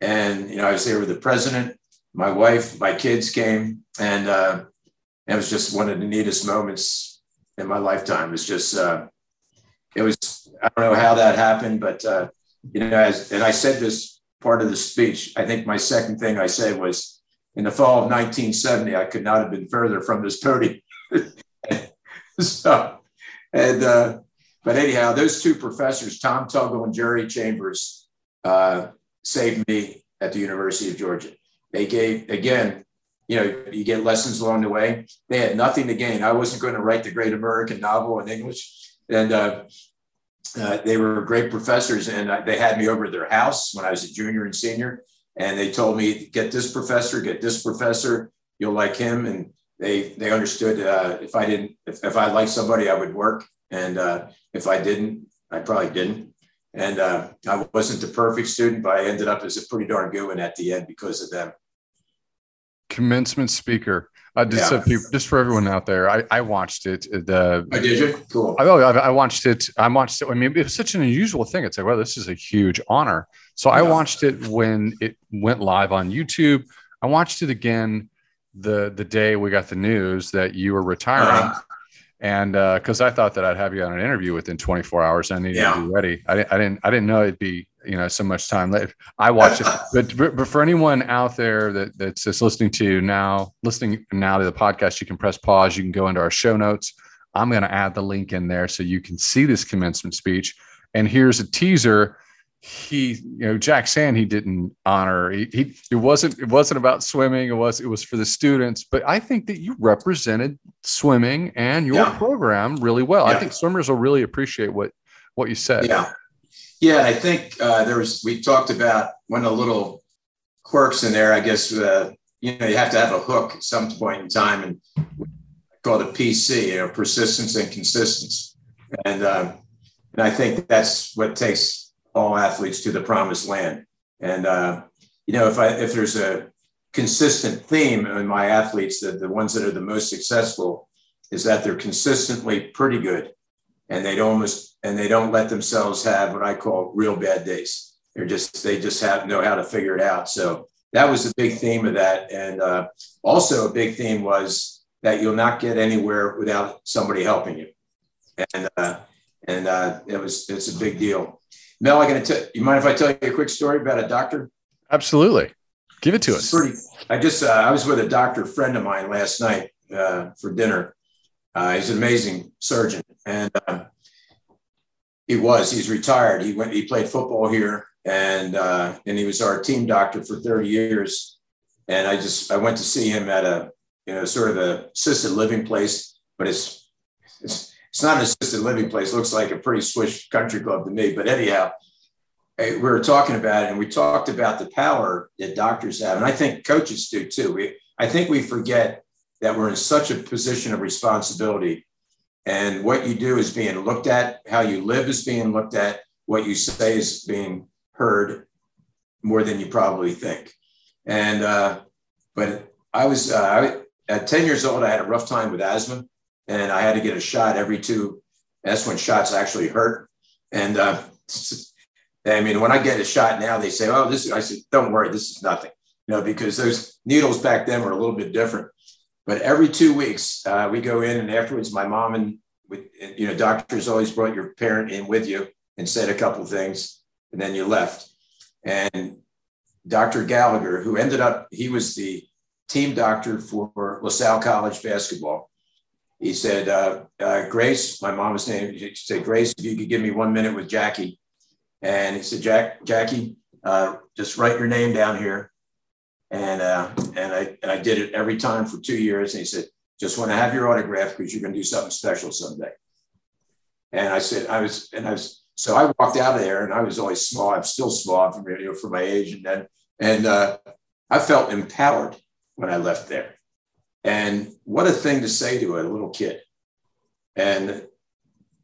Speaker 2: And, you know, I was there with the president, my wife, my kids came, and uh, it was just one of the neatest moments in my lifetime. It was just, uh, it was, I don't know how that happened, but, uh, you know, as, and I said this part of the speech, I think my second thing I said was in the fall of 1970, I could not have been further from this podium. so, and, uh, but anyhow, those two professors, Tom Tuggle and Jerry Chambers, uh, saved me at the University of Georgia. They gave, again, you know, you get lessons along the way. They had nothing to gain. I wasn't going to write the great American novel in English. And uh, uh, they were great professors. And uh, they had me over at their house when I was a junior and senior. And they told me, get this professor, get this professor, you'll like him. And they, they understood uh, if I didn't, if, if I liked somebody, I would work. And uh, if I didn't, I probably didn't. And uh, I wasn't the perfect student, but I ended up as a pretty darn good one at the end because of them.
Speaker 1: Commencement speaker. Uh, just, yeah. just for everyone out there, I, I watched it. Uh, the
Speaker 2: oh, did you? Cool.
Speaker 1: I, I, watched it. I watched it. I mean, it was such an unusual thing. It's like, well, this is a huge honor. So yeah. I watched it when it went live on YouTube. I watched it again the the day we got the news that you were retiring. Uh-huh and because uh, I thought that I'd have you on an interview within 24 hours, I needed yeah. to be ready. I didn't, I didn't, I didn't know it'd be you know so much time. I watch it, but, but for anyone out there that that's just listening to now, listening now to the podcast, you can press pause. You can go into our show notes. I'm going to add the link in there so you can see this commencement speech. And here's a teaser he you know jack sand he didn't honor he, he, it wasn't it wasn't about swimming it was it was for the students but i think that you represented swimming and your yeah. program really well yeah. i think swimmers will really appreciate what what you said
Speaker 2: yeah yeah i think uh, there was we talked about one of the little quirks in there i guess uh, you know you have to have a hook at some point in time and called a pc you know persistence and consistency and uh, and i think that's what takes all athletes to the promised land. And uh, you know, if I if there's a consistent theme in my athletes, that the ones that are the most successful is that they're consistently pretty good, and they don't almost and they don't let themselves have what I call real bad days. They're just they just have know how to figure it out. So that was a big theme of that, and uh, also a big theme was that you'll not get anywhere without somebody helping you, and uh, and uh, it was it's a big deal. Mel, I to tell you mind if I tell you a quick story about a doctor?
Speaker 1: Absolutely. Give it to us.
Speaker 2: Pretty, I just, uh, I was with a doctor friend of mine last night uh, for dinner. Uh, he's an amazing surgeon. And uh, he was, he's retired. He went, he played football here and, uh, and he was our team doctor for 30 years. And I just, I went to see him at a, you know, sort of a assisted living place, but it's, it's it's not an assisted living place. It looks like a pretty swish country club to me. But anyhow, we were talking about it, and we talked about the power that doctors have, and I think coaches do too. We, I think we forget that we're in such a position of responsibility, and what you do is being looked at. How you live is being looked at. What you say is being heard more than you probably think. And uh, but I was uh, I, at 10 years old, I had a rough time with asthma and I had to get a shot every two. That's when shots actually hurt. And uh, I mean, when I get a shot now, they say, "Oh, this." I said, "Don't worry, this is nothing," you know, because those needles back then were a little bit different. But every two weeks, uh, we go in, and afterwards, my mom and you know, doctors always brought your parent in with you and said a couple things, and then you left. And Dr. Gallagher, who ended up, he was the team doctor for LaSalle College basketball he said, uh, uh, Grace, my mom's name, he said, Grace, if you could give me one minute with Jackie. And he said, Jack, Jackie, uh, just write your name down here. And, uh, and, I, and I did it every time for two years. And he said, just want to have your autograph because you're going to do something special someday. And I said, I was, and I was, so I walked out of there and I was always small. I'm still small for, you know, for my age. And then, and uh, I felt empowered when I left there. And what a thing to say to a little kid. And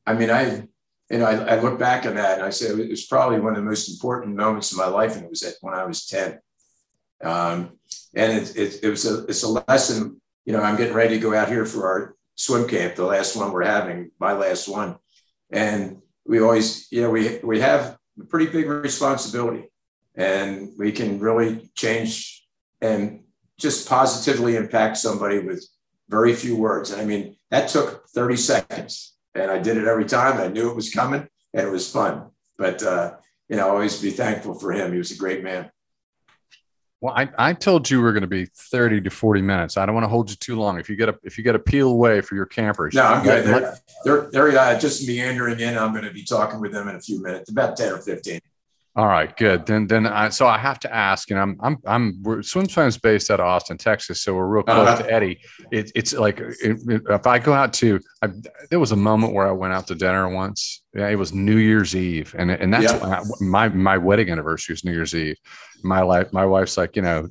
Speaker 2: I mean, I, you know, I, I look back on that and I say it was probably one of the most important moments of my life. And it was at, when I was 10. Um, and it, it, it was a, it's a lesson, you know, I'm getting ready to go out here for our swim camp, the last one we're having, my last one. And we always, you know, we, we have a pretty big responsibility and we can really change and just positively impact somebody with very few words. And I mean, that took 30 seconds. And I did it every time. I knew it was coming and it was fun. But, uh, you know, always be thankful for him. He was a great man.
Speaker 1: Well, I, I told you we are going to be 30 to 40 minutes. I don't want to hold you too long. If you get a if you get a peel away for your campers.
Speaker 2: No, I'm good. They're, they're, they're uh, just meandering in. I'm going to be talking with them in a few minutes, about 10 or 15.
Speaker 1: All right, good. Then, then I so I have to ask, and I'm I'm I'm we're SwimSwam's based out of Austin, Texas, so we're real close uh-huh. to Eddie. It, it's like it, if I go out to, I, there was a moment where I went out to dinner once. Yeah, it was New Year's Eve, and and that's yeah. my my wedding anniversary is New Year's Eve. My life, my wife's like, you know,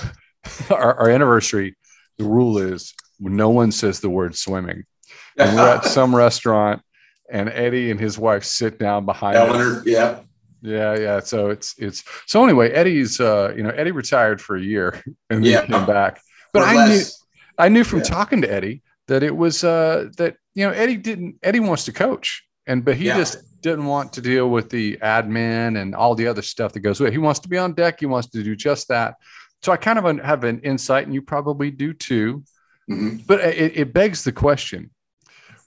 Speaker 1: our, our anniversary. The rule is no one says the word swimming. And we're at some restaurant, and Eddie and his wife sit down behind.
Speaker 2: Eleanor, yeah
Speaker 1: yeah, yeah. So it's it's so anyway. Eddie's uh, you know, Eddie retired for a year and yeah. came back. But I knew I knew from yeah. talking to Eddie that it was uh that you know Eddie didn't Eddie wants to coach and but he yeah. just didn't want to deal with the admin and all the other stuff that goes with it. He wants to be on deck. He wants to do just that. So I kind of have an insight, and you probably do too. Mm-hmm. But it, it begs the question: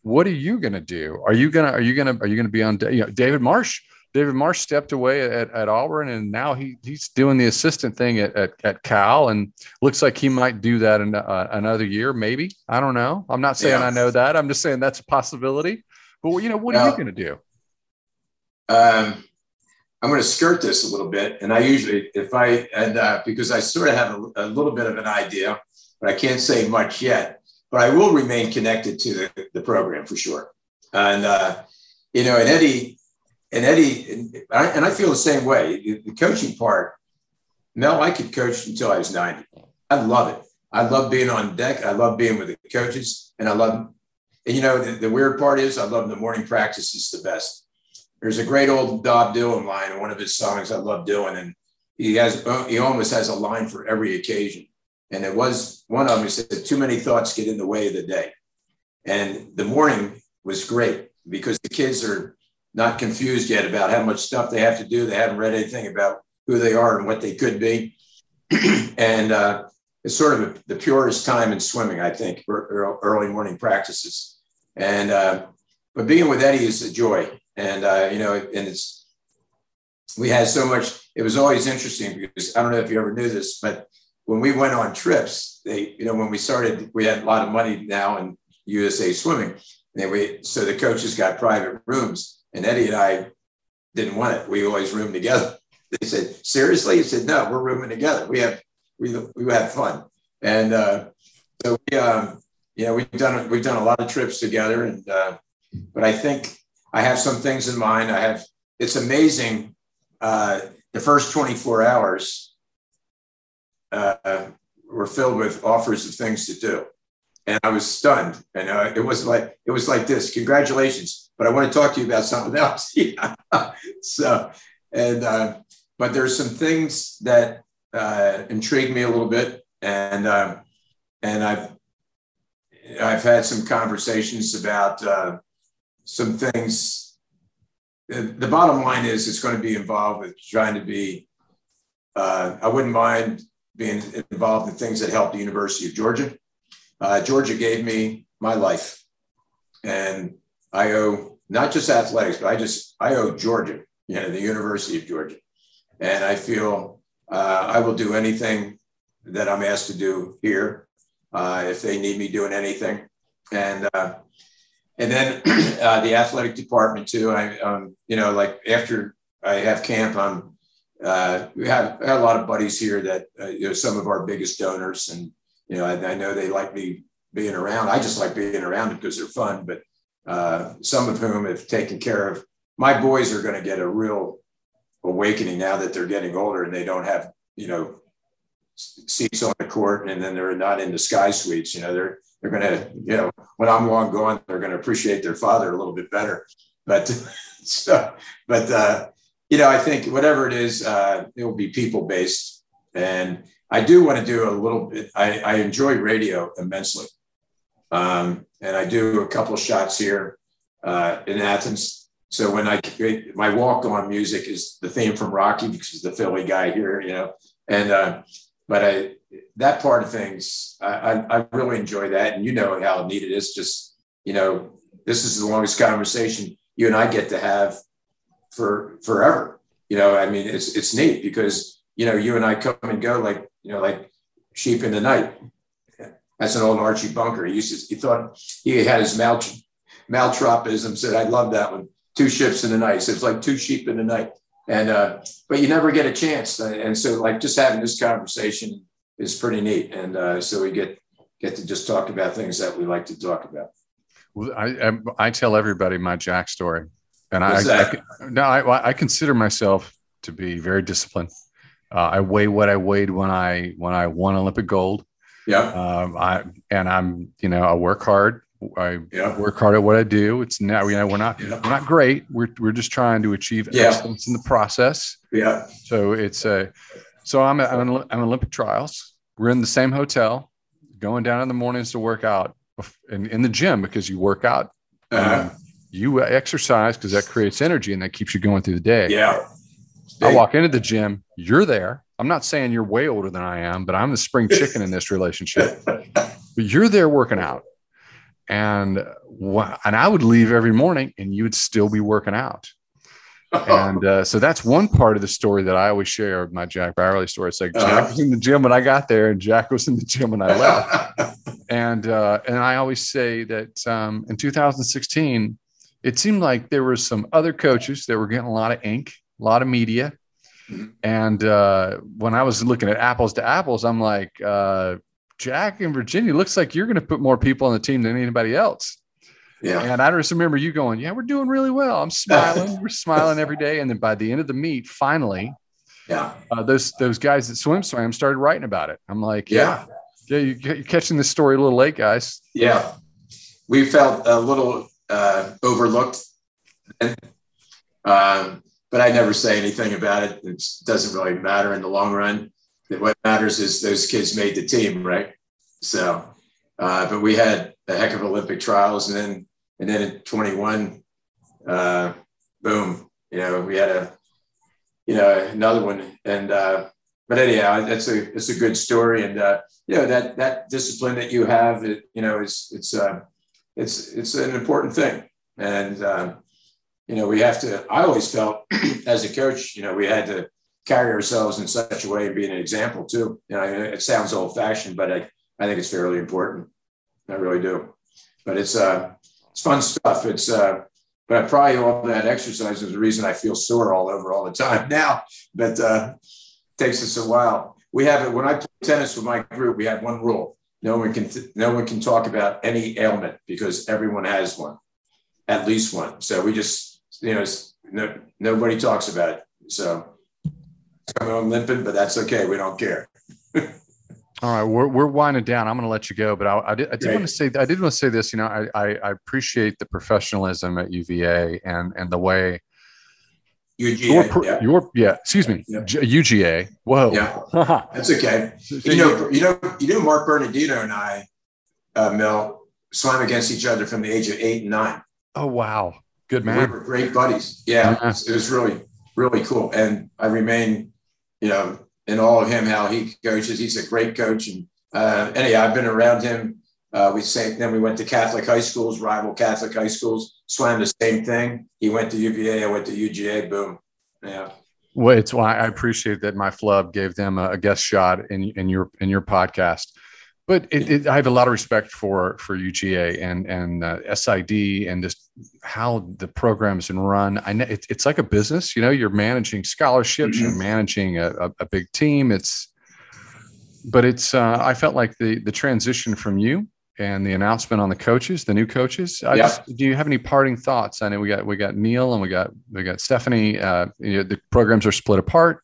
Speaker 1: What are you going to do? Are you gonna Are you gonna Are you gonna be on? You know, David Marsh David Marsh stepped away at, at Auburn, and now he he's doing the assistant thing at, at, at Cal, and looks like he might do that in uh, another year, maybe. I don't know. I'm not saying yeah. I know that. I'm just saying that's a possibility. But you know, what are you going to do?
Speaker 2: Um, I'm going to skirt this a little bit, and I usually, if I and uh, because I sort of have a, a, little bit of an idea, but I can't say much yet. But I will remain connected to the, the program for sure. And uh, you know, and Eddie and Eddie, and I, and I feel the same way. The coaching part, Mel, I could coach until I was 90. I love it. I love being on deck. I love being with the coaches. And I love, and you know, the, the weird part is I love the morning practices the best. There's a great old Bob Dylan line in one of his songs I love doing. And he has, he almost has a line for every occasion. And it was one of them, he said, too many thoughts get in the way of the day. And the morning was great because the kids are not confused yet about how much stuff they have to do. They haven't read anything about who they are and what they could be. and uh, it's sort of a, the purest time in swimming, I think, early morning practices. And uh, but being with Eddie is a joy, and uh, you know, and it's we had so much. It was always interesting because I don't know if you ever knew this, but when we went on trips, they, you know, when we started, we had a lot of money now in USA Swimming. And we, so the coaches got private rooms and Eddie and I didn't want it. We always roomed together. They said, seriously? He said, no, we're rooming together. We have, we, we have fun. And uh, so we, um, you know, we've done, we've done a lot of trips together. And, uh, but I think I have some things in mind. I have, it's amazing. Uh, the first 24 hours uh, were filled with offers of things to do and I was stunned. And uh, it was like it was like this. Congratulations, but I want to talk to you about something else. yeah. so, and uh, but there's some things that uh, intrigue me a little bit, and um, and I've I've had some conversations about uh, some things. The bottom line is it's going to be involved with trying to be. Uh, I wouldn't mind being involved in things that help the University of Georgia uh, Georgia gave me my life, and I owe not just athletics, but I just I owe Georgia, you know, the University of Georgia, and I feel uh, I will do anything that I'm asked to do here uh, if they need me doing anything, and uh, and then uh, the athletic department too. I um, you know like after I have camp, I'm uh, we have, have, a lot of buddies here that uh, you know some of our biggest donors and you know, I, I, know they like me being around. I just like being around because they're fun. But uh, some of whom have taken care of my boys are going to get a real awakening now that they're getting older and they don't have you know seats on the court and then they're not in the sky suites. You know, they're they're going to you know when I'm long gone, they're going to appreciate their father a little bit better. But so, but uh, you know, I think whatever it is, uh, it will be people based and I do want to do a little bit. I, I enjoy radio immensely. Um, and I do a couple shots here uh, in Athens. So when I my walk on music is the theme from Rocky because the Philly guy here, you know. And uh, but I that part of things, I, I, really enjoy that. And you know how neat it is. Just, you know, this is the longest conversation you and I get to have for forever. You know, I mean, it's, it's neat because, you know, you and I come and go like, you know, like sheep in the night. That's an old Archie Bunker. He used to, he thought he had his mal, maltropism said, I love that one. Two ships in the night. So it's like two sheep in the night. And, uh, but you never get a chance. And so like just having this conversation is pretty neat. And uh, so we get, get to just talk about things that we like to talk about.
Speaker 1: Well, I, I, I tell everybody my Jack story and I, I, no, I, I consider myself to be very disciplined. Uh, I weigh what I weighed when I, when I won Olympic gold.
Speaker 2: Yeah.
Speaker 1: Um, I, and I'm, you know, I work hard. I yeah. work hard at what I do. It's now, you know, we're not, yeah. we're not great. We're, we're just trying to achieve yeah. excellence in the process.
Speaker 2: Yeah.
Speaker 1: So it's a, so I'm, at, I'm, Olympic trials. We're in the same hotel, going down in the mornings to work out in, in the gym because you work out. Uh-huh. you exercise because that creates energy and that keeps you going through the day.
Speaker 2: Yeah.
Speaker 1: I walk into the gym, you're there. I'm not saying you're way older than I am, but I'm the spring chicken in this relationship. But you're there working out. And and I would leave every morning and you would still be working out. And uh, so that's one part of the story that I always share my Jack Bauerle story. It's like Jack uh-huh. was in the gym when I got there, and Jack was in the gym when I left. and uh, and I always say that um, in 2016, it seemed like there were some other coaches that were getting a lot of ink, a lot of media. Mm-hmm. And uh, when I was looking at apples to apples, I'm like, uh, Jack in Virginia looks like you're going to put more people on the team than anybody else.
Speaker 2: Yeah.
Speaker 1: And I just remember you going, Yeah, we're doing really well. I'm smiling. we're smiling every day. And then by the end of the meet, finally,
Speaker 2: yeah,
Speaker 1: uh, those those guys that SwimSwam started writing about it. I'm like, Yeah, yeah, yeah you're catching this story a little late, guys.
Speaker 2: Yeah. We felt a little uh, overlooked. Um, but I never say anything about it. It doesn't really matter in the long run. What matters is those kids made the team, right? So, uh, but we had a heck of Olympic trials, and then and then in 21, uh, boom, you know, we had a, you know, another one. And, uh, but anyhow, that's a, it's a good story. And, uh, you know, that, that discipline that you have, it, you know, it's, it's, uh, it's, it's an important thing. And, uh, you know, we have to, I always felt as a coach, you know, we had to carry ourselves in such a way and be an example too. You know, it sounds old fashioned, but I, I think it's fairly important. I really do. But it's, uh, it's fun stuff. It's uh, but probably all that exercise is the reason I feel sore all over all the time now. But uh, takes us a while. We have it when I play tennis with my group. We have one rule: no one can no one can talk about any ailment because everyone has one, at least one. So we just you know no, nobody talks about it. So I'm limping, but that's okay. We don't care.
Speaker 1: All right, we're, we're winding down. I'm going to let you go, but I, I did, I did want to say I did want to say this. You know, I, I, I appreciate the professionalism at UVA and and the way
Speaker 2: UGA,
Speaker 1: your, yeah. your yeah, excuse me, yeah. UGA. Whoa,
Speaker 2: yeah, that's okay. you know, you know, you know, Mark Bernardino and I, uh, Mel, swam against each other from the age of eight and nine.
Speaker 1: Oh wow, good man.
Speaker 2: We were great buddies. Yeah, yeah. It, was, it was really really cool, and I remain, you know, in all of him, how he coaches. He's a great coach. And uh, I've been around him. Uh, we say then we went to Catholic high schools, rival Catholic high schools, swam the same thing. He went to UVA, I went to UGA. Boom, yeah.
Speaker 1: Well, it's why I appreciate that my flub gave them a, guest shot in in your in your podcast but it, it, I have a lot of respect for for UGA and and uh, SID and just how the program's been run. I know it, it's like a business. You know, you're managing scholarships, mm-hmm. you're managing a, a, a, big team. It's, but it's. Uh, I felt like the the transition from you and the announcement on the coaches, the new coaches. I yeah. Just, do you have any parting thoughts? I know we got we got Neil and we got we got Stephanie. Uh, you know, the programs are split apart.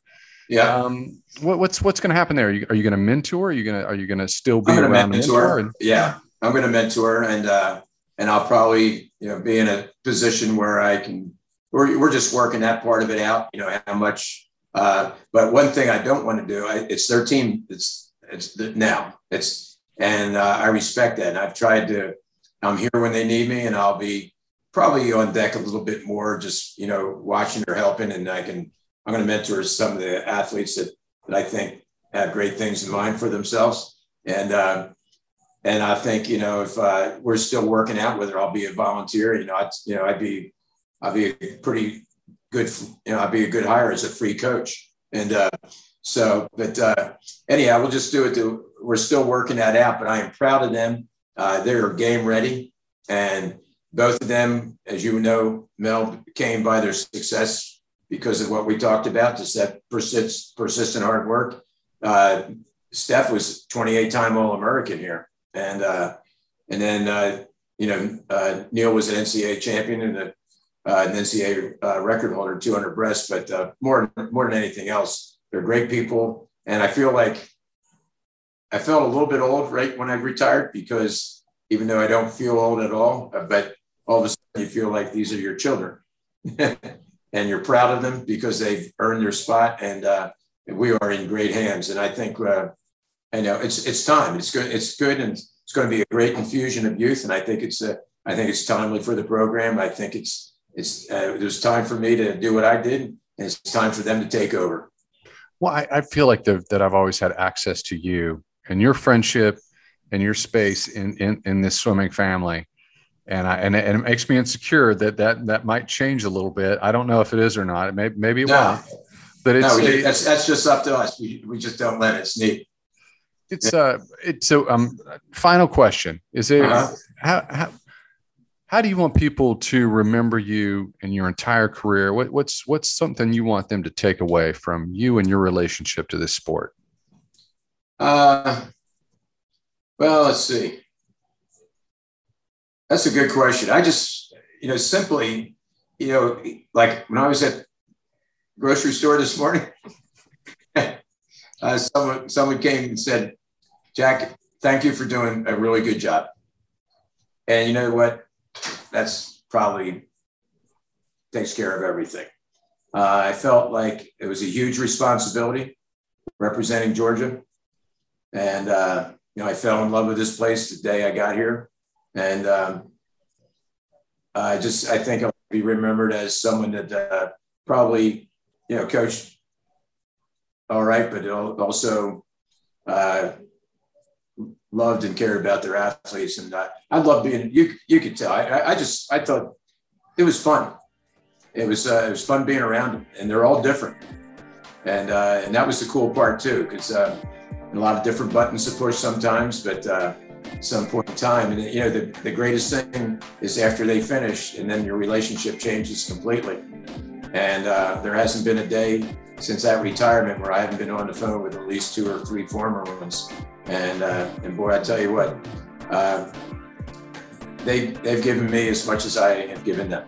Speaker 2: Yeah.
Speaker 1: Um, what, what's what's going to happen there? Are you, are you going to mentor? Are you going to are you going to still be around mentor?
Speaker 2: And- yeah, I'm going to mentor, and uh, and I'll probably you know be in a position where I can. We're we're just working that part of it out. You know how much. Uh, but one thing I don't want to do, I, it's their team. It's it's now. It's and uh, I respect that. And I've tried to. I'm here when they need me, and I'll be probably on deck a little bit more, just you know watching or helping, and I can I'm going to mentor some of the athletes that, that I think have great things in mind for themselves. And uh, and I think you know if uh, we're still working out whether I'll be a volunteer, you know, I'd, you know, I'd be I'd be a pretty good, you know, I'd be a good hire as a free coach. And uh, so, but uh, anyhow, we'll just do it. To, we're still working that out, but I am proud of them. Uh, they're game ready, and both of them, as you know, Mel came by their success because of what we talked about, just that persist, persistent hard work. Uh, Steph was 28 time All American here. And, uh, and then, uh, you know, uh, Neil was an NCAA champion and a, uh, an NCAA uh, record holder, 200 breasts, but uh, more, more than anything else, they're great people. And I feel like I felt a little bit old right when I retired because even though I don't feel old at all, but all of a sudden you feel like these are your children and you're proud of them because they've earned their spot and, uh, we are in great hands. And I think, uh, I know it's, it's time. It's good. It's good. And it's going to be a great infusion of youth. And I think it's, uh, I think it's timely for the program. I think it's, it's, uh, there's time for me to do what I did and it's time for them to take over.
Speaker 1: Well, I, I feel like the, that I've always had access to you and your friendship and your space in, in, in this swimming family and I and, and it makes me insecure that that that might change a little bit. I don't know if it is or not. It may, maybe it no. won't.
Speaker 2: But it's no, it, that's that's just up to us. We, we just don't let it sneak.
Speaker 1: It's uh it's so um final question. Is it uh-huh. how how how do you want people to remember you in your entire career? What, what's what's something you want them to take away from you and your relationship to this sport?
Speaker 2: Uh, well, let's see. That's a good question. I just, you know, simply, you know, like when I was at grocery store this morning, uh, someone someone came and said, "Jack, thank you for doing a really good job." And you know what? That's probably takes care of everything. Uh, I felt like it was a huge responsibility representing Georgia, and uh, you know, I fell in love with this place the day I got here. And um, I just, I think I'll be remembered as someone that uh, probably, you know, coached all right, but also uh, loved and cared about their athletes. And uh, I love being, you, you could tell, I, I just, I thought it was fun. It was, uh, it was fun being around them and they're all different. And, uh, and that was the cool part too, because uh, a lot of different buttons to push sometimes, but uh, some point in time. And you know, the, the greatest thing is after they finish, and then your relationship changes completely. And uh, there hasn't been a day since that retirement where I haven't been on the phone with at least two or three former ones. And uh, and boy, I tell you what, uh, they they've given me as much as I have given them.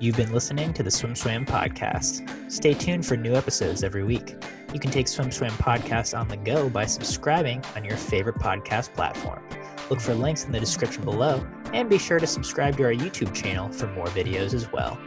Speaker 3: You've been listening to the SwimSwam podcast. Stay tuned for new episodes every week. You can take SwimSwam podcast on the go by subscribing on your favorite podcast platform. Look for links in the description below and be sure to subscribe to our YouTube channel for more videos as well.